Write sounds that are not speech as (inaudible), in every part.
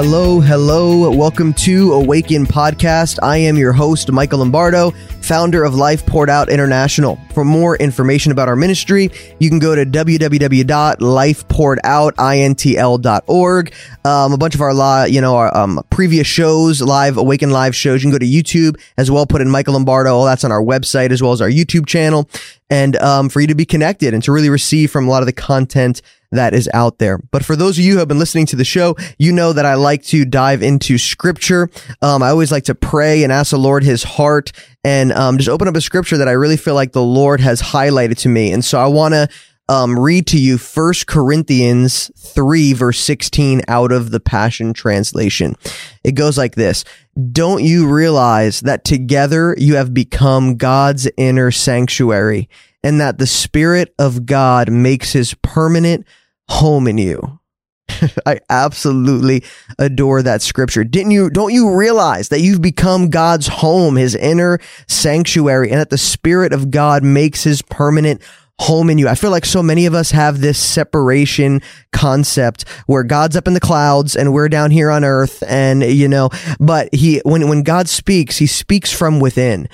hello, hello. Welcome to Awaken Podcast. I am your host, Michael Lombardo, founder of Life Poured Out International. For more information about our ministry, you can go to www.lifepouredoutintl.org. Um, a bunch of our, li- you know, our um, previous shows, live Awaken live shows, you can go to YouTube as well. Put in Michael Lombardo. All that's on our website as well as our YouTube channel, and um, for you to be connected and to really receive from a lot of the content that is out there. But for those of you who have been listening to the show, you know that I like to dive into scripture. Um, I always like to pray and ask the Lord his heart and um, just open up a scripture that I really feel like the Lord has highlighted to me. And so I want to um, read to you First Corinthians 3, verse 16 out of the Passion Translation. It goes like this Don't you realize that together you have become God's inner sanctuary? And that the Spirit of God makes his permanent home in you. (laughs) I absolutely adore that scripture. Didn't you, don't you realize that you've become God's home, his inner sanctuary, and that the Spirit of God makes his permanent home in you. I feel like so many of us have this separation concept where God's up in the clouds and we're down here on earth and you know, but he when when God speaks, he speaks from within.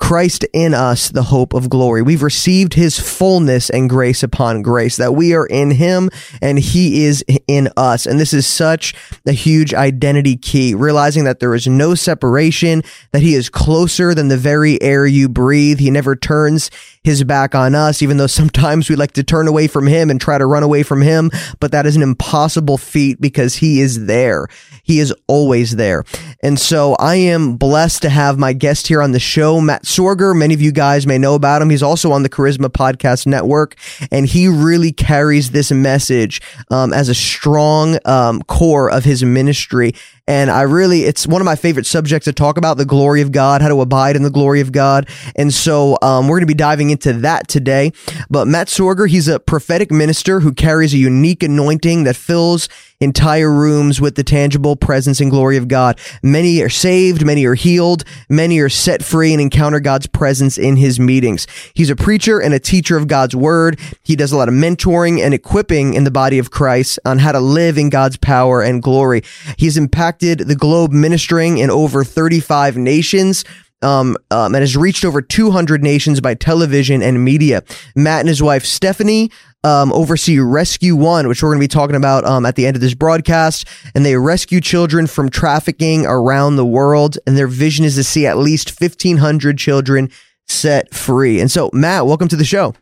Christ in us, the hope of glory. We've received his fullness and grace upon grace, that we are in him and he is in us. And this is such a huge identity key, realizing that there is no separation, that he is closer than the very air you breathe. He never turns his back on us, even though sometimes we like to turn away from him and try to run away from him. But that is an impossible feat because he is there. He is always there. And so I am blessed to have my guest here on the show, Matt Sorger. Many of you guys may know about him. He's also on the Charisma Podcast Network, and he really carries this message um, as a strong um, core of his ministry. And I really, it's one of my favorite subjects to talk about the glory of God, how to abide in the glory of God. And so um, we're going to be diving into that today. But Matt Sorger, he's a prophetic minister who carries a unique anointing that fills entire rooms with the tangible presence and glory of God. Many are saved, many are healed, many are set free and encounter God's presence in his meetings. He's a preacher and a teacher of God's word. He does a lot of mentoring and equipping in the body of Christ on how to live in God's power and glory. He's impacted the globe ministering in over 35 nations um, um, and has reached over 200 nations by television and media. Matt and his wife Stephanie um, oversee Rescue One, which we're going to be talking about um, at the end of this broadcast. And they rescue children from trafficking around the world. And their vision is to see at least 1,500 children set free. And so, Matt, welcome to the show.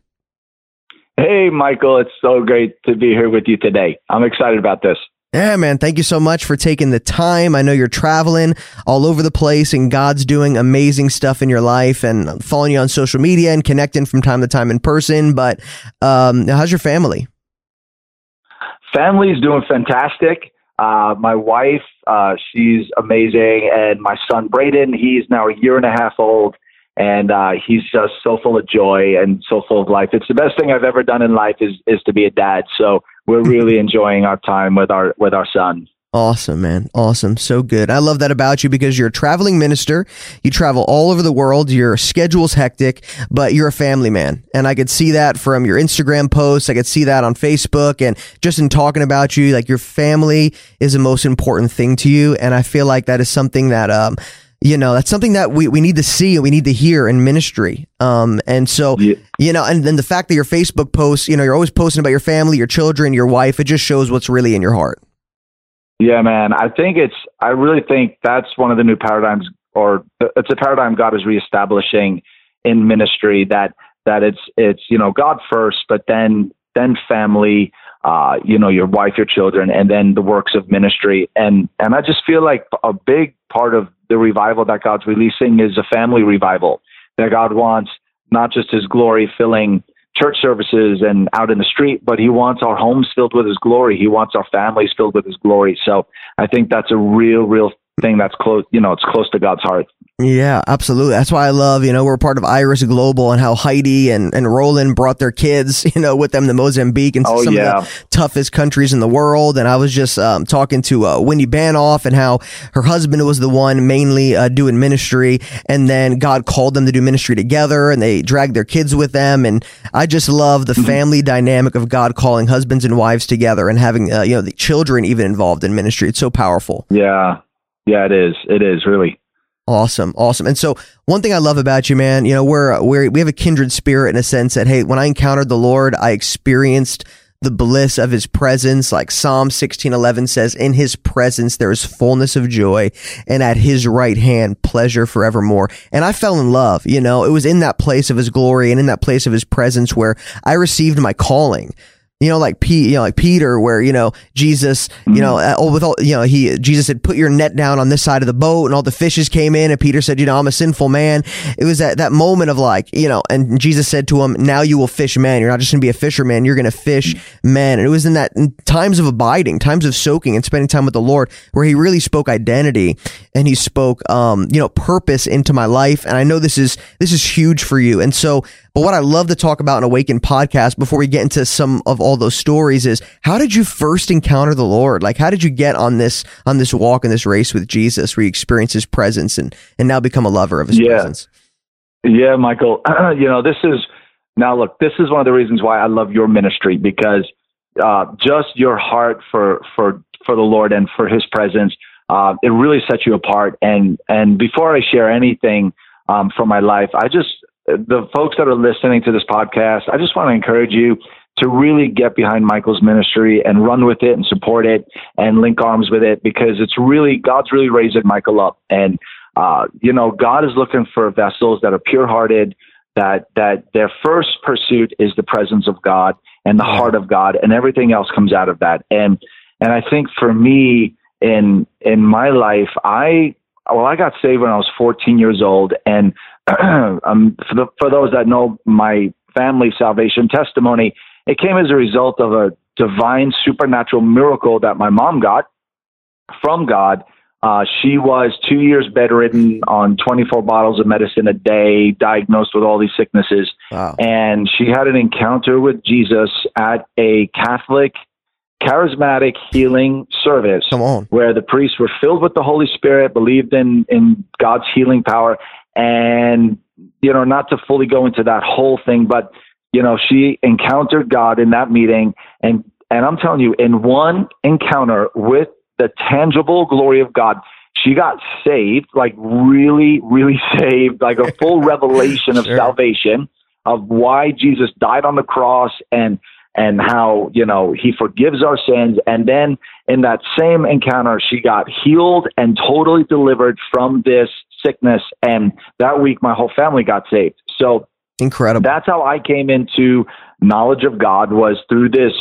Hey, Michael. It's so great to be here with you today. I'm excited about this. Yeah, man. Thank you so much for taking the time. I know you're traveling all over the place and God's doing amazing stuff in your life and following you on social media and connecting from time to time in person. But um, how's your family? Family's doing fantastic. Uh, my wife, uh, she's amazing. And my son, Braden, he's now a year and a half old and uh, he's just so full of joy and so full of life. It's the best thing I've ever done in life is is to be a dad. So we're really (laughs) enjoying our time with our with our son. Awesome, man. Awesome. So good. I love that about you because you're a traveling minister. You travel all over the world. Your schedule's hectic, but you're a family man. And I could see that from your Instagram posts. I could see that on Facebook and just in talking about you, like your family is the most important thing to you. And I feel like that is something that, um, you know that's something that we, we need to see and we need to hear in ministry. Um and so yeah. you know and then the fact that your facebook posts you know you're always posting about your family your children your wife it just shows what's really in your heart. Yeah man. I think it's i really think that's one of the new paradigms or it's a paradigm god is reestablishing in ministry that that it's it's you know god first but then then family uh, you know, your wife, your children, and then the works of ministry. And and I just feel like a big part of the revival that God's releasing is a family revival. That God wants not just His glory filling church services and out in the street, but He wants our homes filled with His glory. He wants our families filled with His glory. So I think that's a real, real thing that's close, you know, it's close to God's heart. Yeah, absolutely. That's why I love, you know, we're part of Iris Global and how Heidi and, and Rolland brought their kids, (laughs) you know, with them to Mozambique and oh, some yeah. of the toughest countries in the world. And I was just um, talking to uh, Wendy Banoff and how her husband was the one mainly uh, doing ministry. And then God called them to do ministry together and they dragged their kids with them. And I just love the family dynamic of God calling husbands and wives together and having, uh, you know, the children even involved in ministry. It's so powerful. Yeah. Yeah, it is. It is really. Awesome, awesome. And so, one thing I love about you, man, you know, we're we're we have a kindred spirit in a sense that hey, when I encountered the Lord, I experienced the bliss of his presence like psalm 1611 says in his presence there is fullness of joy and at his right hand pleasure forevermore and i fell in love you know it was in that place of his glory and in that place of his presence where i received my calling you know, like Pete, you know, like Peter, where you know Jesus, you know, Mm-hmm. uh, with all, you know, he Jesus said, "Put your net down on this side of the boat," and all the fishes came in, and Peter said, "You know, I'm a sinful man." It was that that moment of like, you know, and Jesus said to him, "Now you will fish men. You're not just going to be a fisherman. You're going to fish men." And it was in that in times of abiding, times of soaking, and spending time with the Lord, where He really spoke identity and He spoke, um, you know, purpose into my life. And I know this is this is huge for you, and so. But what I love to talk about in Awaken podcast before we get into some of all those stories is how did you first encounter the Lord? Like how did you get on this on this walk and this race with Jesus where you experience his presence and and now become a lover of his Yeah. presence? Yeah, Michael. (clears throat) you know, this is now look, this is one of the reasons why I love your ministry because uh, just your heart for for for the Lord and for His presence, uh, it really sets you apart. And and before I share anything um, from my life, I just the folks that are listening to this podcast, I just want to encourage you to really get behind Michael's ministry and run with it and support it and link arms with it because it's really God's really raising Michael up. And uh, you know God is looking for vessels that are pure hearted that that their first pursuit is the presence of God and the heart of God and everything else comes out of that. And and I think for me in in my life I well I got saved when I was 14 years old. And (clears throat) um, for, the, for those that know my family salvation testimony, it came as a result of a divine supernatural miracle that my mom got from God. Uh, she was two years bedridden on 24 bottles of medicine a day, diagnosed with all these sicknesses. Wow. And she had an encounter with Jesus at a Catholic charismatic healing service Come on. where the priests were filled with the Holy Spirit, believed in, in God's healing power, and, you know, not to fully go into that whole thing, but, you know, she encountered God in that meeting. And, and I'm telling you, in one encounter with the tangible glory of God, she got saved, like really, really (laughs) saved, like a full (laughs) revelation of Sure. salvation of why Jesus died on the cross and and how you know he forgives our sins and then in that same encounter she got healed and totally delivered from this sickness and that week my whole family got saved so Incredible. that's how I came into knowledge of God was through this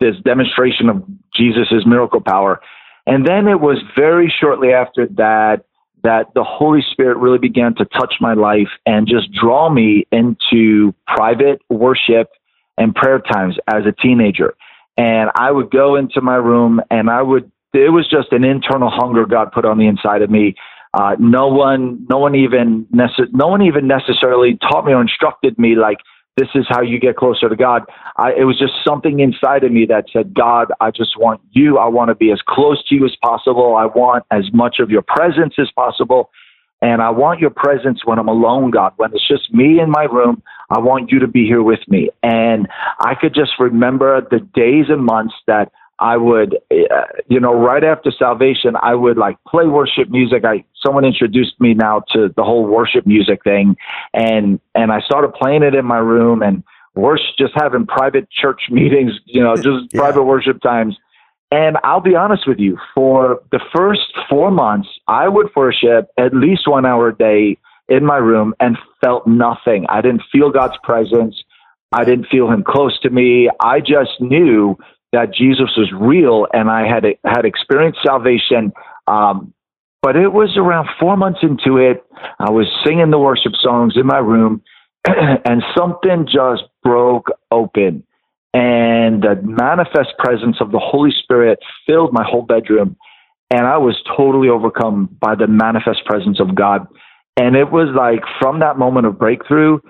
this demonstration of Jesus's miracle power. And then it was very shortly after that that the Holy Spirit really began to touch my life and just draw me into private worship and prayer times as a teenager. And I would go into my room and I would it was just an internal hunger God put on the inside of me. Uh, no one, no one even, nece- no one even necessarily taught me or instructed me like this is how you get closer to God. I, it was just something inside of me that said, God, I just want you. I want to be as close to you as possible. I want as much of your presence as possible. And I want your presence when I'm alone, God. When it's just me in my room, I want you to be here with me. And I could just remember the days and months that I would, uh, you know, right after salvation, I would like play worship music. I someone introduced me now to the whole worship music thing, and and I started playing it in my room and worship, just having private church (laughs) meetings, you know, just Yeah. private worship times. And I'll be honest with you, for the first four months, I would worship at least one hour a day in my room and felt nothing. I didn't feel God's presence. I didn't feel Him close to me. I just knew that Jesus was real, and I had had experienced salvation. Um, but it was around four months into it. I was singing the worship songs in my room, (clears throat) and something just broke open and the manifest presence of the Holy Spirit filled my whole bedroom. and I was totally overcome by the manifest presence of God. And it was like from that moment of breakthrough,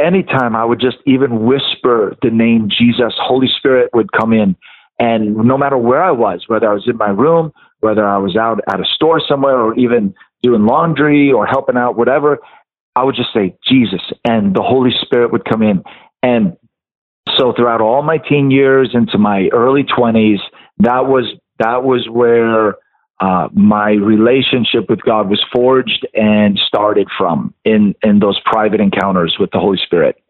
anytime I would just even whisper the name Jesus, Holy Spirit would come in. And no matter where I was, whether I was in my room, whether I was out at a store somewhere, or even doing laundry or helping out, whatever, I would just say Jesus, and the Holy Spirit would come in. And so throughout all my teen years into my early 20s, that was that was where uh, my relationship with God was forged and started from in in those private encounters with the Holy Spirit.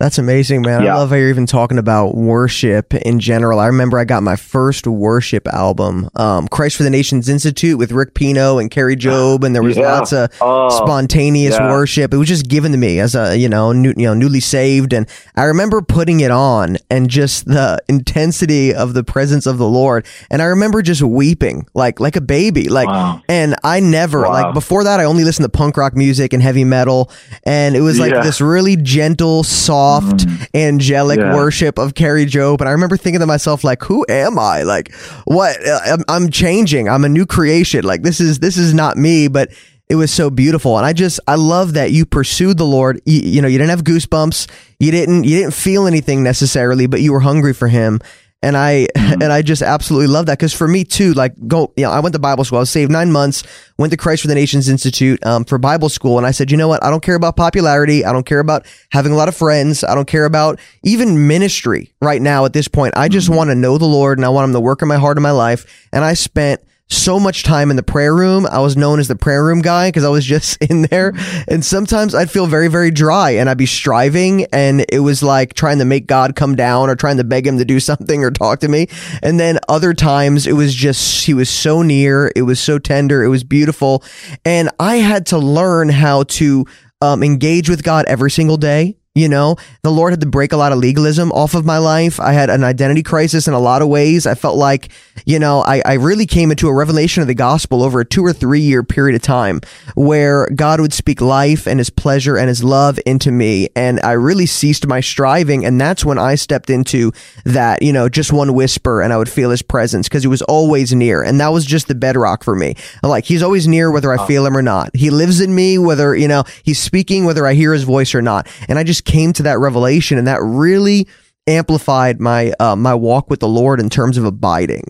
That's amazing, man. Yeah. I love how you're even talking about worship in general. I remember I got my first worship album, um, Christ for the Nations Institute with Rick Pino and Kari Jobe, and there was yeah. lots of oh, spontaneous yeah. worship. It was just given to me as a, you know, new, you know, newly saved. And I remember putting it on and just the intensity of the presence of the Lord. And I remember just weeping like, like a baby. Like, wow. and I never, wow. like before that, I only listened to punk rock music and heavy metal. And it was like this really gentle, soft, soft, mm. angelic yeah. worship of Kari Jobe. And I remember thinking to myself, like, who am I? Like, what? I'm, I'm changing. I'm a new creation. Like, this is this is not me, but it was so beautiful and i just i love that you pursued the lord you, you, know you didn't have goosebumps you didn't you didn't feel anything necessarily but you were hungry for him and I mm-hmm. and I just absolutely love that because for me too, like go, you know, I went to Bible school. I was saved nine months. Went to Christ for the Nations Institute um, for Bible school, and I said, you know what? I don't care about popularity. I don't care about having a lot of friends. I don't care about even ministry right now. At this point, I just mm-hmm. want to know the Lord, and I want Him to work in my heart and my life. And I spent so much time in the prayer room. I was known as the prayer room guy because I was just (laughs) in there. And sometimes I'd feel very, very dry and I'd be striving and it was like trying to make God come down or trying to beg him to do (laughs) something or talk to me. And then other times it was just, he was so near. It was so tender. It was beautiful. And I had to learn how to um, engage with God every single day you know, the Lord had to break a lot of legalism off of my life. I had an identity crisis in a lot of ways. I felt like, you know, I, I really came into a revelation of the gospel over a two or three year period of time where God would speak life and his pleasure and his love into me. And I really ceased my striving. And that's when I stepped into that, you know, just one whisper and I would feel his presence because he was always near. And that was just the bedrock for me. Like he's always near whether I feel him or not. He lives in me, whether, you know, he's speaking, whether I hear his voice or not. And I just came to that revelation, and that really amplified my uh, my walk with the Lord in terms of abiding.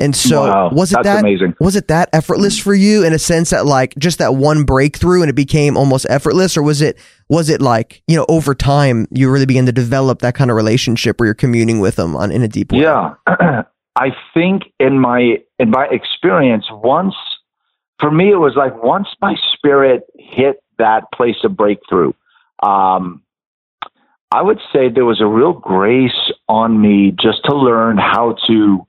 And so wow, was it that amazing. was it that effortless for you in a sense that like just that one breakthrough and it became almost effortless or was it was it like, you know, over time you really began to develop that kind of relationship where you're communing with them on in a deep way? Yeah. (clears throat) I think in my in my experience once for me it was like once my spirit hit that place of breakthrough um I would say there was a real grace on me just to learn how to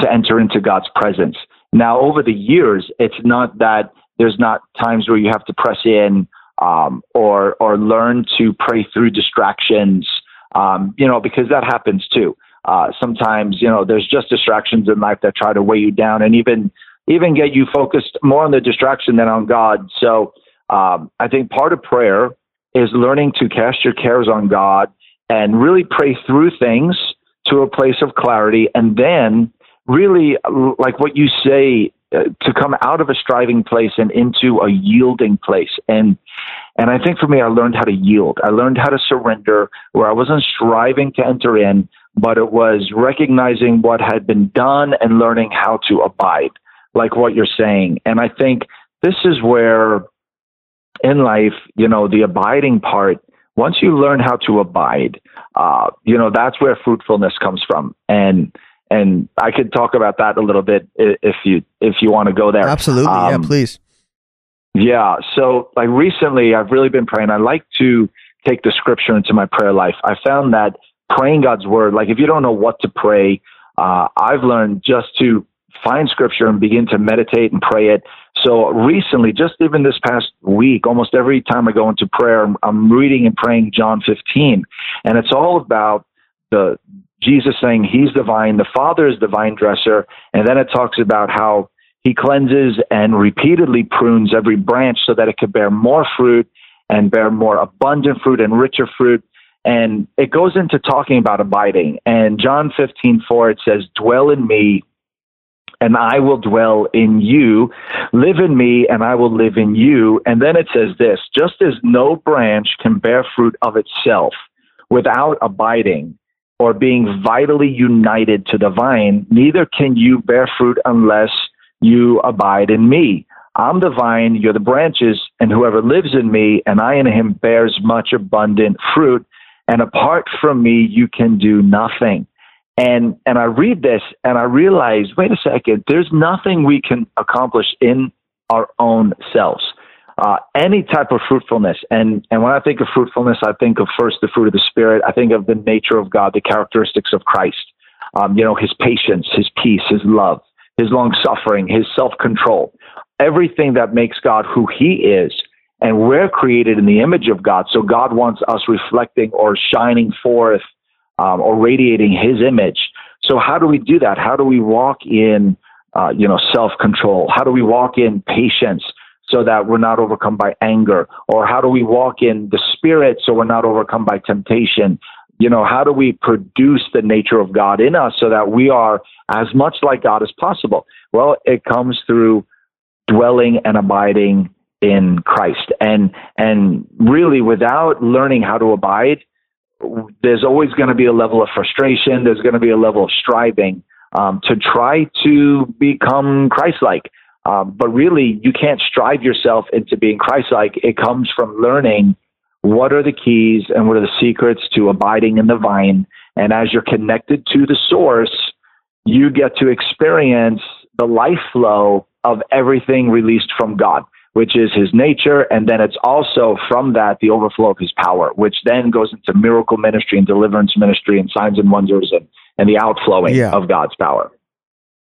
to enter into God's presence. Now, over the years, it's not that there's not times where you have to press in um, or or learn to pray through distractions, um, you know, because that happens too. Uh, sometimes, you know, there's just distractions in life that try to weigh you down and even even get you focused more on the distraction than on God. So um, I think part of prayer is learning to cast your cares on God and really pray through things to a place of clarity and then really like what you say uh, to come out of a striving place and into a yielding place and and I think for me I learned how to yield. I learned how to surrender where I wasn't striving to enter in but it was recognizing what had been done and learning how to abide like what you're saying. And I think this is where in life, you know, the abiding part, once you learn how to abide, uh, you know, that's where fruitfulness comes from. And, and I could talk about that a little bit if you, if you want to go there. Absolutely. Um, yeah, please. Yeah. So like recently I've really been praying. I like to take the scripture into my prayer life. I found that praying God's word, like if you don't know what to pray, uh, I've learned just to find scripture and begin to meditate and pray it. So recently, just even this past week, almost every time I go into prayer, I'm, reading and praying John 15, and it's all about the Jesus saying He's divine, the Father is the vine dresser, and then it talks about how He cleanses and repeatedly prunes every branch so that it could bear more fruit and bear more abundant fruit and richer fruit. And it goes into talking about abiding. And John 15, 4, it says, Dwell in me and I will dwell in you. Live in me, and I will live in you. And then it says this just as no branch can bear fruit of itself without abiding or being vitally united to the vine, neither can you bear fruit unless you abide in me. I'm the vine, you're the branches, and whoever lives in me and I in him bears much abundant fruit. And apart from me, you can do nothing. And and I read this and I realize, wait a second, there's nothing we can accomplish in our own selves. Uh, any type of fruitfulness, and and when I think of fruitfulness, I think of first the fruit of the spirit. I think of the nature of God, the characteristics of Christ. Um, you know, His patience, His peace, His love, His long suffering, His self control. Everything that makes God who He is, and we're created in the image of God. So God wants us reflecting or shining forth um, or radiating His image. So how do we do that? How do we walk in, uh, you know, self control? How do we walk in patience so that we're not overcome by anger? Or how do we walk in the Spirit so we're not overcome by temptation? You know, how do we produce the nature of God in us so that we are as much like God as possible? Well, it comes through dwelling and abiding in Christ. And and really without learning how to abide, there's always going to be a level of frustration. There's going to be a level of striving um, to try to become Christ-like. Um, but really, you can't strive yourself into being Christ-like. It comes from learning what are the keys and what are the secrets to abiding in the vine. And as you're connected to the source, you get to experience the life flow of everything released from God which is his nature. And then it's also from that the overflow of his power, which then goes into miracle ministry and deliverance ministry and signs and wonders and, and the outflowing yeah. of God's power.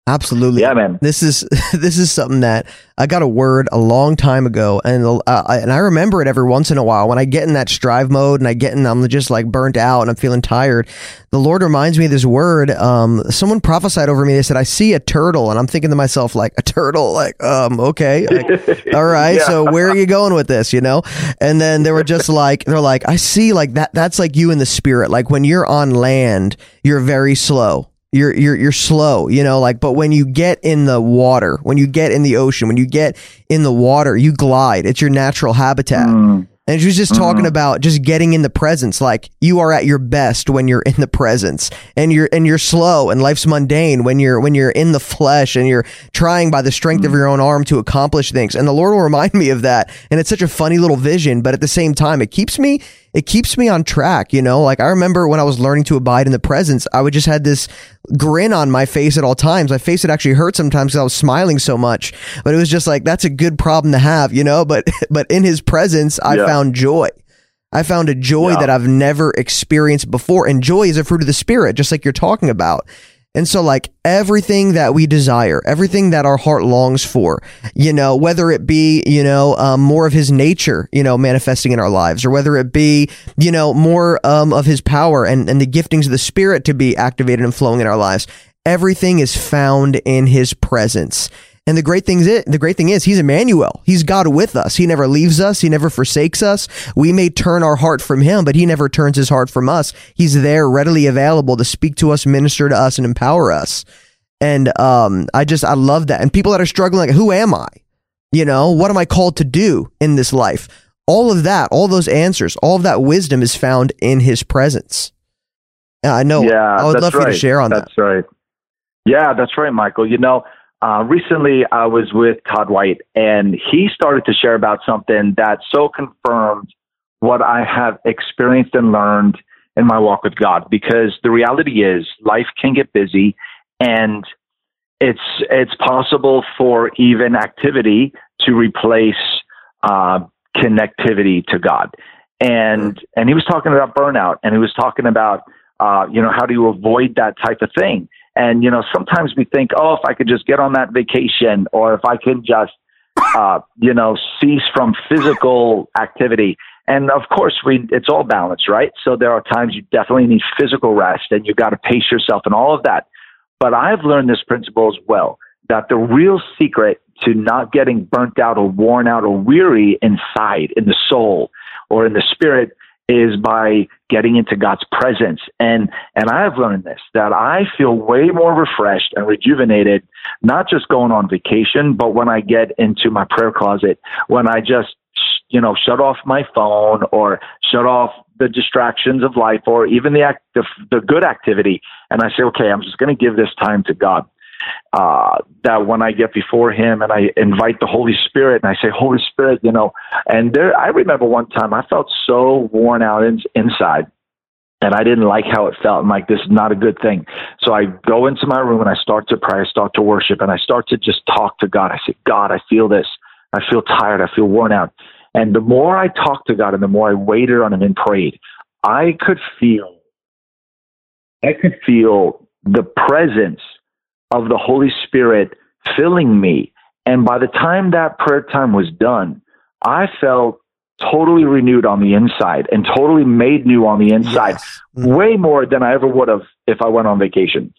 Absolutely. Yeah, man. This is (laughs) this is something that I got a word a long time ago, and uh, I, and I remember it every once in a while when I get in that strive mode and I get in, I'm just like burnt out and I'm feeling tired. The Lord reminds me of this word. Um, someone prophesied over me. They said, "I see a turtle," and I'm thinking to myself, like a turtle, like um, okay, like, (laughs) all right. yeah. So where are you going with this? You know? And then they were just like, they're like, I see like that. That's like you in the spirit. Like when you're on land, you're very slow you're you're you're slow, you know, like but when you get in the water, when you get in the ocean, when you get in the water, you glide. It's your natural habitat. Mm. And she was just talking mm-hmm. about just getting in the presence. Like you are at your best when you're in the presence and you're, and you're slow and life's mundane when you're, when you're in the flesh and you're trying by the strength mm-hmm. of your own arm to accomplish things. And the Lord will remind me of that. And it's such a funny little vision, but at the same time, it keeps me, it keeps me on track, you know? Like I remember when I was learning to abide in the presence, I would just had this grin on my face at all times. My face would actually hurt sometimes because I was smiling so much, but it was just like, that's a good problem to have, you know? But, (laughs) but in his presence, I yeah. found joy. I found a joy yeah. that I've never experienced before. And joy is a fruit of the spirit, just like you're talking about. And so, like everything that we desire, everything that our heart longs for, you know, whether it be, you know, um, more of his nature, you know, manifesting in our lives, or whether it be, you know, more um, of his power and, and the giftings of the spirit to be activated and flowing in our lives, everything is found in his presence. And the great thing is, the great thing is, he's Emmanuel. He's God with us. He never leaves us. He never forsakes us. We may turn our heart from him, but he never turns his heart from us. He's there, readily available to speak to us, minister to us, and empower us. And um, I just I love that. And people that are struggling, like, who am I? You know, what am I called to do in this life? All of that, all those answers, all of that wisdom is found in His presence. I know. Yeah, I would love right. for you to share on that's that. That's right. Yeah, that's right, Michael. You know, uh, recently, I was with Todd White, and he started to share about something that so confirmed what I have experienced and learned in my walk with God. Because the reality is, life can get busy, and it's it's possible for even activity to replace uh, connectivity to God. And and he was talking about burnout, and he was talking about uh, you know how do you avoid that type of thing. And, you know, sometimes we think, oh, if I could just get on that vacation or if I can just, uh, you know, cease from physical activity. And of course, we it's all balance, right? So there are times you definitely need physical rest and you've got to pace yourself and all of that. But I've learned this principle as well that the real secret to not getting burnt out or worn out or weary inside in the soul or in the spirit is by getting into God's presence. And and I have learned this that I feel way more refreshed and rejuvenated, not just going on vacation, but when I get into my prayer closet, when I just you know shut off my phone or shut off the distractions of life or even the act the, the good activity and I say okay I'm just going to give this time to God uh, that when I get before Him and I invite the Holy Spirit and I say, Holy Spirit, you know, and there, I remember one time I felt so worn out in, inside and I didn't like how it felt. I'm like, this is not a good thing. So I go into my room and I start to pray, I start to worship, and I start to just talk to God. I say, God, I feel this. I feel tired. I feel worn out. And the more I talked to God and the more I waited on Him and prayed, I could feel, I could feel the presence of the Holy Spirit filling me. And by the time that prayer time was done, I felt totally renewed on the inside and totally made new on the inside, yes. Mm-hmm. way more than I ever would have if I went on vacation.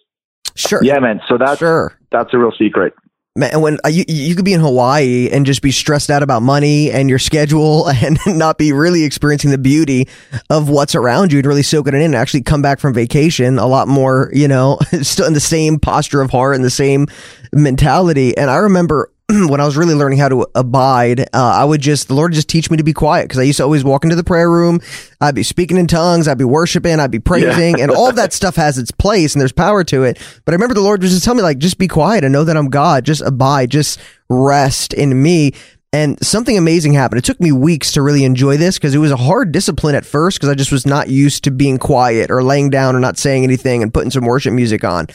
Sure. Yeah, man. So that's sure. that's a real secret man, when uh, you you could be in Hawaii and just be stressed out about money and your schedule (laughs) and not be really experiencing the beauty of what's around you and really soak it in and actually come back from vacation a lot more, you know, (laughs) still in the same posture of heart and the same mentality. And I remember (clears throat) when I was really learning how to abide, uh, I would just, the Lord just teach me to be quiet because I used to always walk into the prayer room. I'd be speaking in tongues. I'd be worshiping. I'd be praising yeah. and all (laughs) that stuff has its place and there's power to it. But I remember the Lord was just telling me like, just be quiet and know that I'm God. Just abide, just rest in me. And something amazing happened. It took me weeks to really enjoy this because it was a hard discipline at first because I just was not used to being quiet or laying down or not saying anything and putting some worship music on.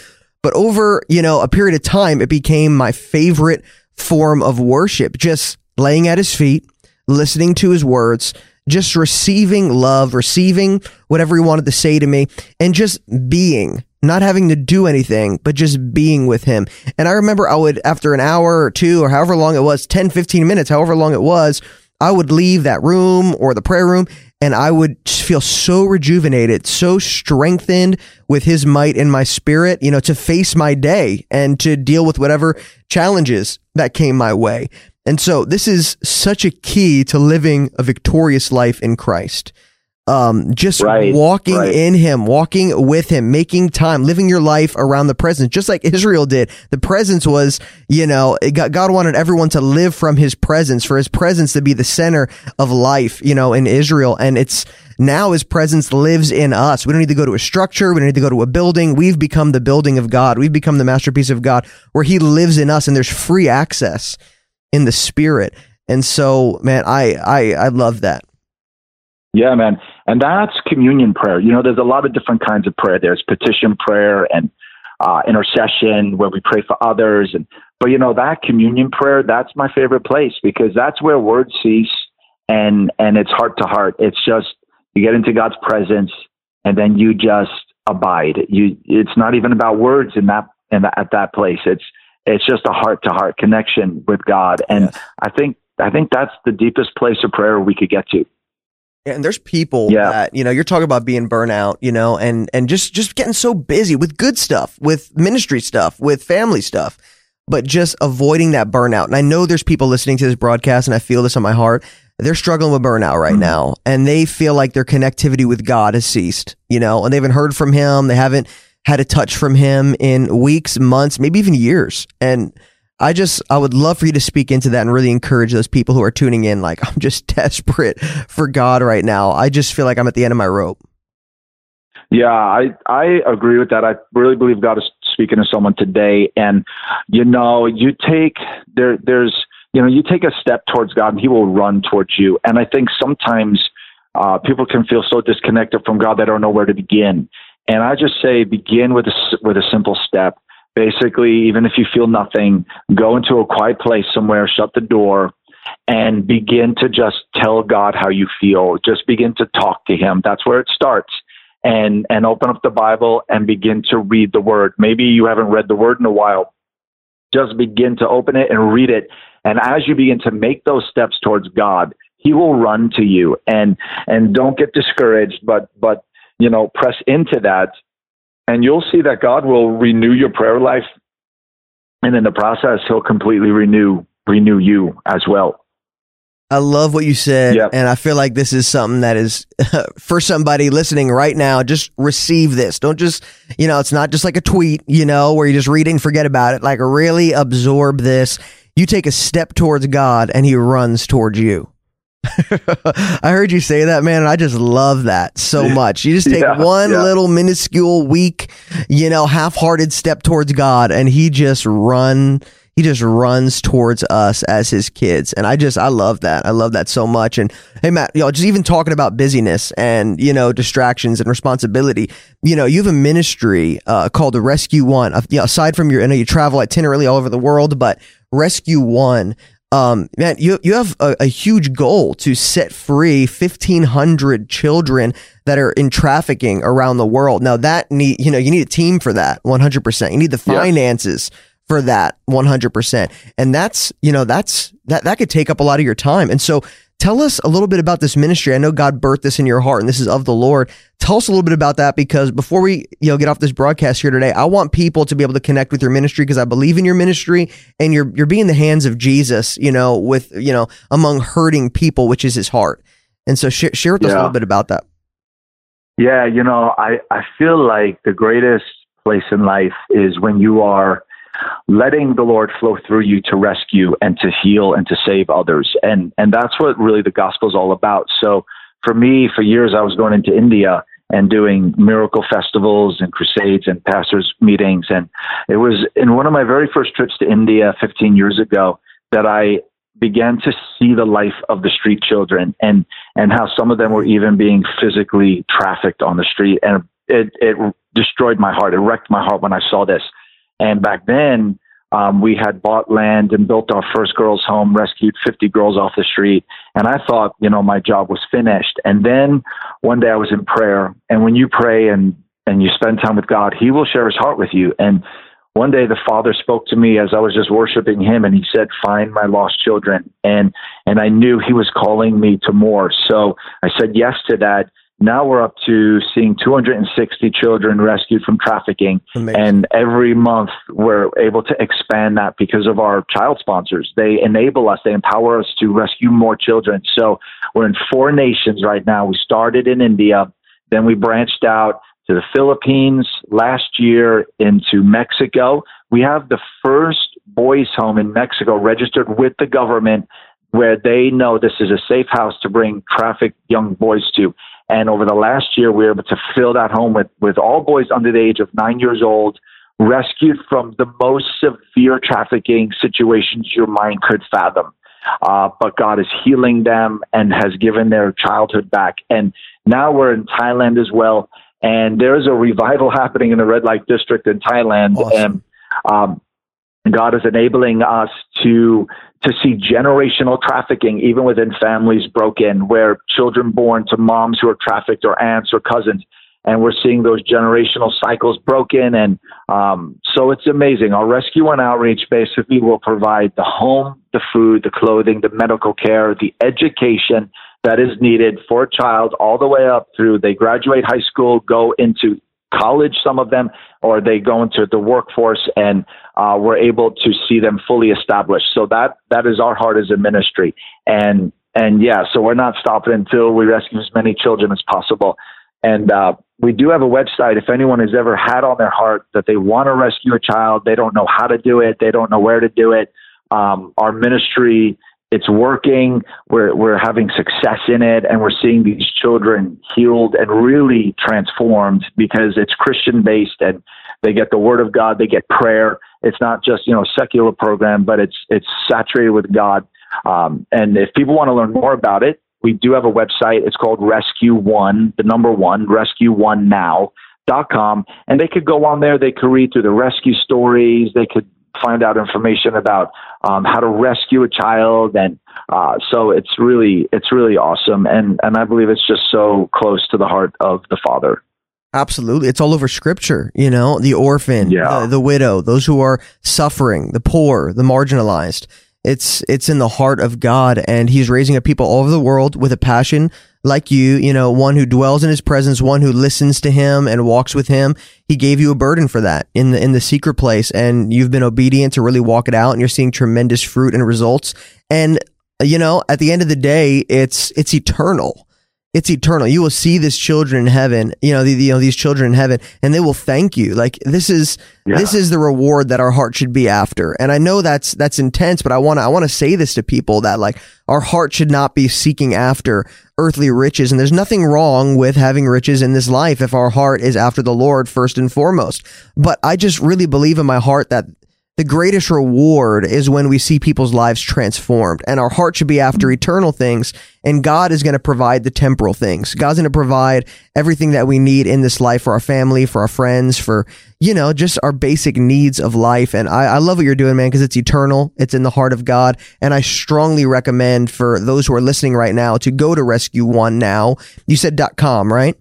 But over, you know, a period of time, it became my favorite form of worship, just laying at his feet, listening to his words, just receiving love, receiving whatever he wanted to say to me, and just being, not having to do anything, but just being with him. And I remember I would, after an hour or two, or however long it was, 10, 15 minutes, however long it was, I would leave that room or the prayer room and I would feel so rejuvenated, so strengthened with his might in my spirit, you know, to face my day and to deal with whatever challenges that came my way. And so this is such a key to living a victorious life in Christ um, just right, walking right. in him, walking with him, making time, living your life around the presence, just like Israel did. The presence was, you know, God wanted everyone to live from his presence, for his presence to be the center of life, you know, in Israel. And it's now his presence lives in us. We don't need to go to a structure. We don't need to go to a building. We've become the building of God. We've become the masterpiece of God where he lives in us and there's free access in the spirit. And so, man, I, I, I love that. Yeah, man. And that's communion prayer. You know, there's a lot of different kinds of prayer. There's petition prayer and uh, intercession where we pray for others. And but you know that communion prayer, that's my favorite place because that's where words cease and and it's heart to heart. It's just you get into God's presence and then you just abide. You it's not even about words in that in that, at that place. It's it's just a heart to heart connection with God. And yes. I think I think that's the deepest place of prayer we could get to. And there's people yeah. that, you know, you're talking about being burnout, you know, and, and just, just getting so busy with good stuff, with ministry stuff, with family stuff, but just avoiding that burnout. And I know there's people listening to this broadcast and I feel this on my heart. They're struggling with burnout right mm-hmm. now and they feel like their connectivity with God has ceased, you know, and they haven't heard from him. They haven't had a touch from him in weeks, months, maybe even years. And, I just I would love for you to speak into that and really encourage those people who are tuning in like (laughs) I'm just desperate for God right now. I just feel like I'm at the end of my rope. Yeah, I I agree with that. I really believe God is speaking to someone today and you know, you take there there's you know, you take a step towards God and he will run towards you. And I think sometimes uh, people can feel so disconnected from God they don't know where to begin. And I just say begin with a with a simple step Basically, even if you feel nothing, go into a quiet place somewhere, shut the door, and begin to just tell God how you feel. Just begin to talk to Him. That's where it starts. And and open up the Bible and begin to read the Word. Maybe you haven't read the Word in a while. Just begin to open it and read it. And as you begin to make those steps towards God, He will run to you. And and don't get discouraged, but but you know press into that and you'll see that God will renew your prayer life, and in the process, He'll completely renew renew you as well. I love what you said, Yep. and I feel like this is something that is (laughs) for somebody listening right now. Just receive this. Don't just, you know, it's not just like a tweet, you know, where you just read it and forget about it. Like really absorb this. You take a step towards God, and He runs towards you. I heard you say that, man, and I just love that so much. You just take Yeah, one yeah. little minuscule, weak, you know, half-hearted step towards God, and He just run. He just runs towards us as His kids, and I just I love that. I love that so much. And hey, Matt, you know, just even talking about busyness and you know distractions and responsibility. You know, you have a ministry uh, called the Rescue One. Uh, you know, aside from your, I know you travel itinerantly all over the world, but Rescue One um, man, you you have a, a huge goal to set free fifteen hundred children that are in trafficking around the world. Now that need you know you need a team for that one hundred percent. You need the Yeah. finances for that one hundred percent, and that's you know that's that that could take up a lot of your time. And so tell us a little bit about this ministry. I know God birthed this in your heart, and this is of the Lord. Tell us a little bit about that because before we you know get off this broadcast here today, I want people to be able to connect with your ministry because I believe in your ministry and you're you're being the hands of Jesus, you know, with you know among hurting people, which is His heart. And so share share with us a little bit about that. Yeah, you know, I, I feel like the greatest place in life is when you are letting the Lord flow through you to rescue and to heal and to save others. And and that's what really the gospel is all about. So for me, for years I was going into India and doing miracle festivals and crusades and pastors meetings. And it was in one of my very first trips to India 15 years ago that I began to see the life of the street children and and how some of them were even being physically trafficked on the street and it it destroyed my heart it wrecked my heart when i saw this and back then um, we had bought land and built our first girls home rescued 50 girls off the street and i thought you know my job was finished and then one day i was in prayer and when you pray and and you spend time with god he will share his heart with you and one day the father spoke to me as I was just worshiping him and he said, find my lost children. And, and I knew he was calling me to more. So I said yes to that. Now we're up to seeing 260 children rescued from trafficking. Amazing. And every month we're able to expand that because of our child sponsors. They enable us, they empower us to rescue more children. So we're in four nations right now. We started in India, then we branched out to the Philippines last year into Mexico. We have the first boys' home in Mexico registered with the government where they know this is a safe house to bring trafficked young boys to. And over the last year, we were able to fill that home with, with all boys under the age of nine years old, rescued from the most severe trafficking situations your mind could fathom. Uh, but God is healing them and has given their childhood back. And now we're in Thailand as well. And there's a revival happening in the red light district in Thailand. Awesome. And um, God is enabling us to to see generational trafficking even within families broken, where children born to moms who are trafficked or aunts or cousins, and we're seeing those generational cycles broken. And um, so it's amazing. Our rescue and outreach basically will provide the home, the food, the clothing, the medical care, the education that is needed for a child all the way up through they graduate high school, go into college, some of them, or they go into the workforce and uh, we're able to see them fully established. So that that is our heart as a ministry. And and yeah, so we're not stopping until we rescue as many children as possible. And uh, we do have a website. If anyone has ever had on their heart that they want to rescue a child, they don't know how to do it, they don't know where to do it. Um, our ministry it's working. We're we're having success in it, and we're seeing these children healed and really transformed because it's Christian based, and they get the Word of God, they get prayer. It's not just you know a secular program, but it's it's saturated with God. Um, and if people want to learn more about it, we do have a website. It's called Rescue One, the number one, Rescue One Now. Dot com, and they could go on there. They could read through the rescue stories. They could find out information about um, how to rescue a child, and uh, so it's really it's really awesome, and and I believe it's just so close to the heart of the Father. Absolutely. It's all over scripture, you know, the orphan, Yeah. the, the widow, those who are suffering, the poor, the marginalized. It's it's in the heart of God and he's raising up people all over the world with a passion like you, you know, one who dwells in his presence, one who listens to him and walks with him. He gave you a burden for that in the in the secret place and you've been obedient to really walk it out and you're seeing tremendous fruit and results. And you know, at the end of the day, it's it's eternal. It's eternal. You will see this children in heaven, you know, the, you know these children in heaven, and they will thank you. Like this is Yeah. this is the reward that our heart should be after. And I know that's that's intense, but I want to I want to say this to people that like our heart should not be seeking after earthly riches, and there's nothing wrong with having riches in this life if our heart is after the Lord first and foremost. But I just really believe in my heart that the greatest reward is when we see people's lives transformed and our heart should be after eternal things and God is going to provide the temporal things. God's going to provide everything that we need in this life for our family, for our friends, for, you know, just our basic needs of life. And I, I love what you're doing, man, because it's eternal. It's in the heart of God. And I strongly recommend for those who are listening right now to go to Rescue One now. You said dot .com, right?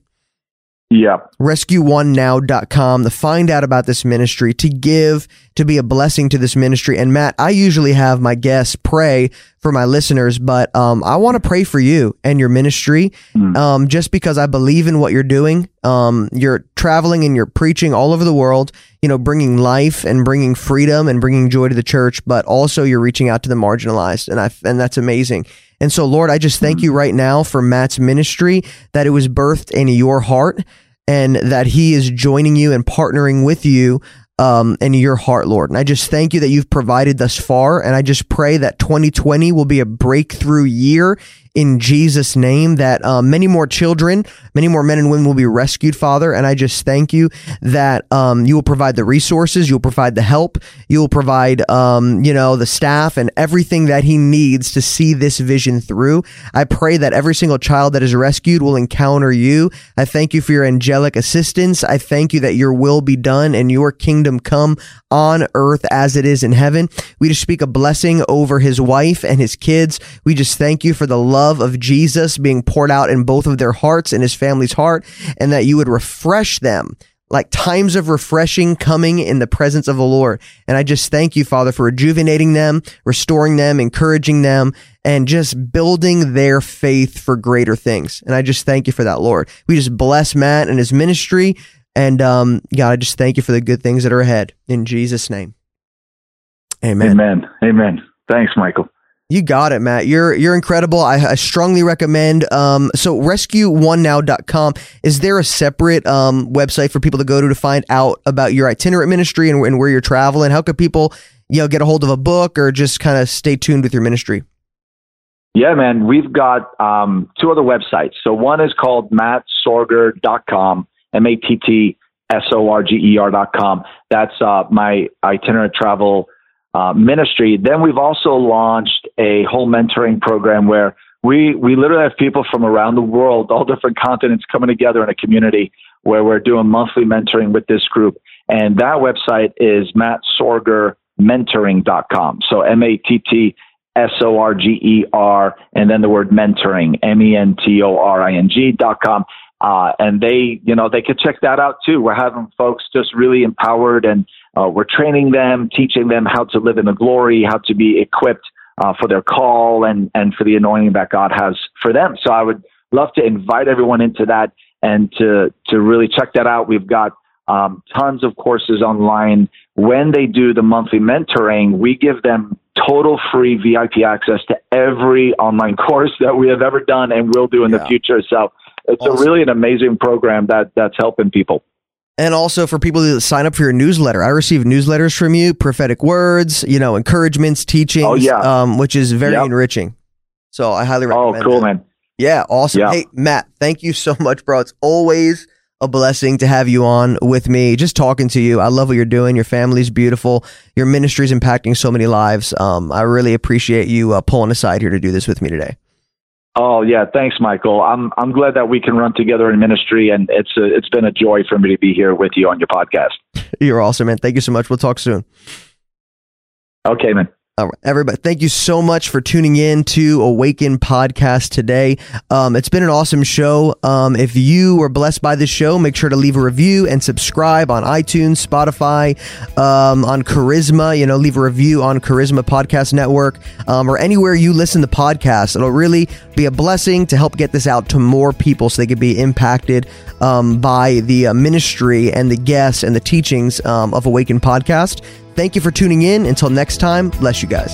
Yeah. rescue1now.com to find out about this ministry, to give, to be a blessing to this ministry. And Matt, I usually have my guests pray for my listeners, but um, I want to pray for you and your ministry Mm. um, just because I believe in what you're doing. Um, you're traveling and you're preaching all over the world, you know, bringing life and bringing freedom and bringing joy to the church, but also you're reaching out to the marginalized. And I, and that's amazing. And so, Lord, I just thank you right now for Matt's ministry, that it was birthed in your heart and that he is joining you and partnering with you um, in your heart, Lord. And I just thank you that you've provided thus far. And I just pray that 2020 will be a breakthrough year in Jesus' name, that um, many more children, many more men and women will be rescued, Father. And I just thank you that um, you will provide the resources, you'll provide the help, you will provide, um, you know, the staff and everything that he needs to see this vision through. I pray that every single child that is rescued will encounter you. I thank you for your angelic assistance. I thank you that your will be done and your kingdom come on earth as it is in heaven. We just speak a blessing over his wife and his kids. We just thank you for the love of Jesus being poured out in both of their hearts and his family's heart, and that you would refresh them like times of refreshing coming in the presence of the Lord. And I just thank you, Father, for rejuvenating them, restoring them, encouraging them, and just building their faith for greater things. And I just thank you for that, Lord. We just bless Matt and his ministry. And um, God, I just thank you for the good things that are ahead. In Jesus' name. Amen. Amen. Amen. Thanks, Michael. You got it, Matt. You're you're incredible. I, I strongly recommend. Um, so rescue1now.com. Is there a separate um, website for people to go to to find out about your itinerant ministry and, and where you're traveling? How could people, you know, get a hold of a book or just kind of stay tuned with your ministry? Yeah, man. We've got um, two other websites. So one is called mattsorger.com, M A T T S O R G E R.com. That's uh, my itinerant travel uh, ministry. Then we've also launched a whole mentoring program where we, we literally have people from around the world, all different continents coming together in a community where we're doing monthly mentoring with this group. And that website is mattsorgermentoring.com. So M A T T S O R G E R, and then the word mentoring, M E N T O R I N G dot. Uh, and they, you know, they could check that out too. We're having folks just really empowered and uh, we're training them, teaching them how to live in the glory, how to be equipped uh, for their call and, and for the anointing that God has for them. So I would love to invite everyone into that and to, to really check that out. We've got um, tons of courses online. When they do the monthly mentoring, we give them total free VIP access to every online (laughs) course that we have ever done and will do in Yeah. the future. So it's Awesome. a really an amazing program that that's helping people. And also for people that sign up for your newsletter, I receive newsletters from you, prophetic words, you know, encouragements, teachings, Oh, yeah. um, which is very Yep. enriching. So I highly recommend. Oh, cool, that. man. Yeah, awesome. Yeah. Hey, Matt, thank you so much, bro. It's always a blessing to have you on with me, just talking to you. I love what you're doing. Your family's beautiful. Your ministry's impacting so many lives. Um, I really appreciate you uh, pulling aside here to do this with me today. Oh yeah, thanks, Michael. I'm I'm glad that we can run together in ministry, and it's a, it's been a joy for me to be here with you on your podcast. You're awesome, man. Thank you so much. We'll talk soon. Okay, man. Everybody. Thank you so much for tuning in to Awaken Podcast today. Um, it's been an awesome show. Um, if you were blessed by this show, make sure to leave a review and subscribe on iTunes, Spotify, um, on Charisma. You know, leave a review on Charisma Podcast Network um, or anywhere you listen to podcasts. It'll really be a blessing to help get this out to more people so they could be impacted um, by the uh, ministry and the guests and the teachings um, of Awaken Podcast. Thank you for tuning in. Until next time, bless you guys.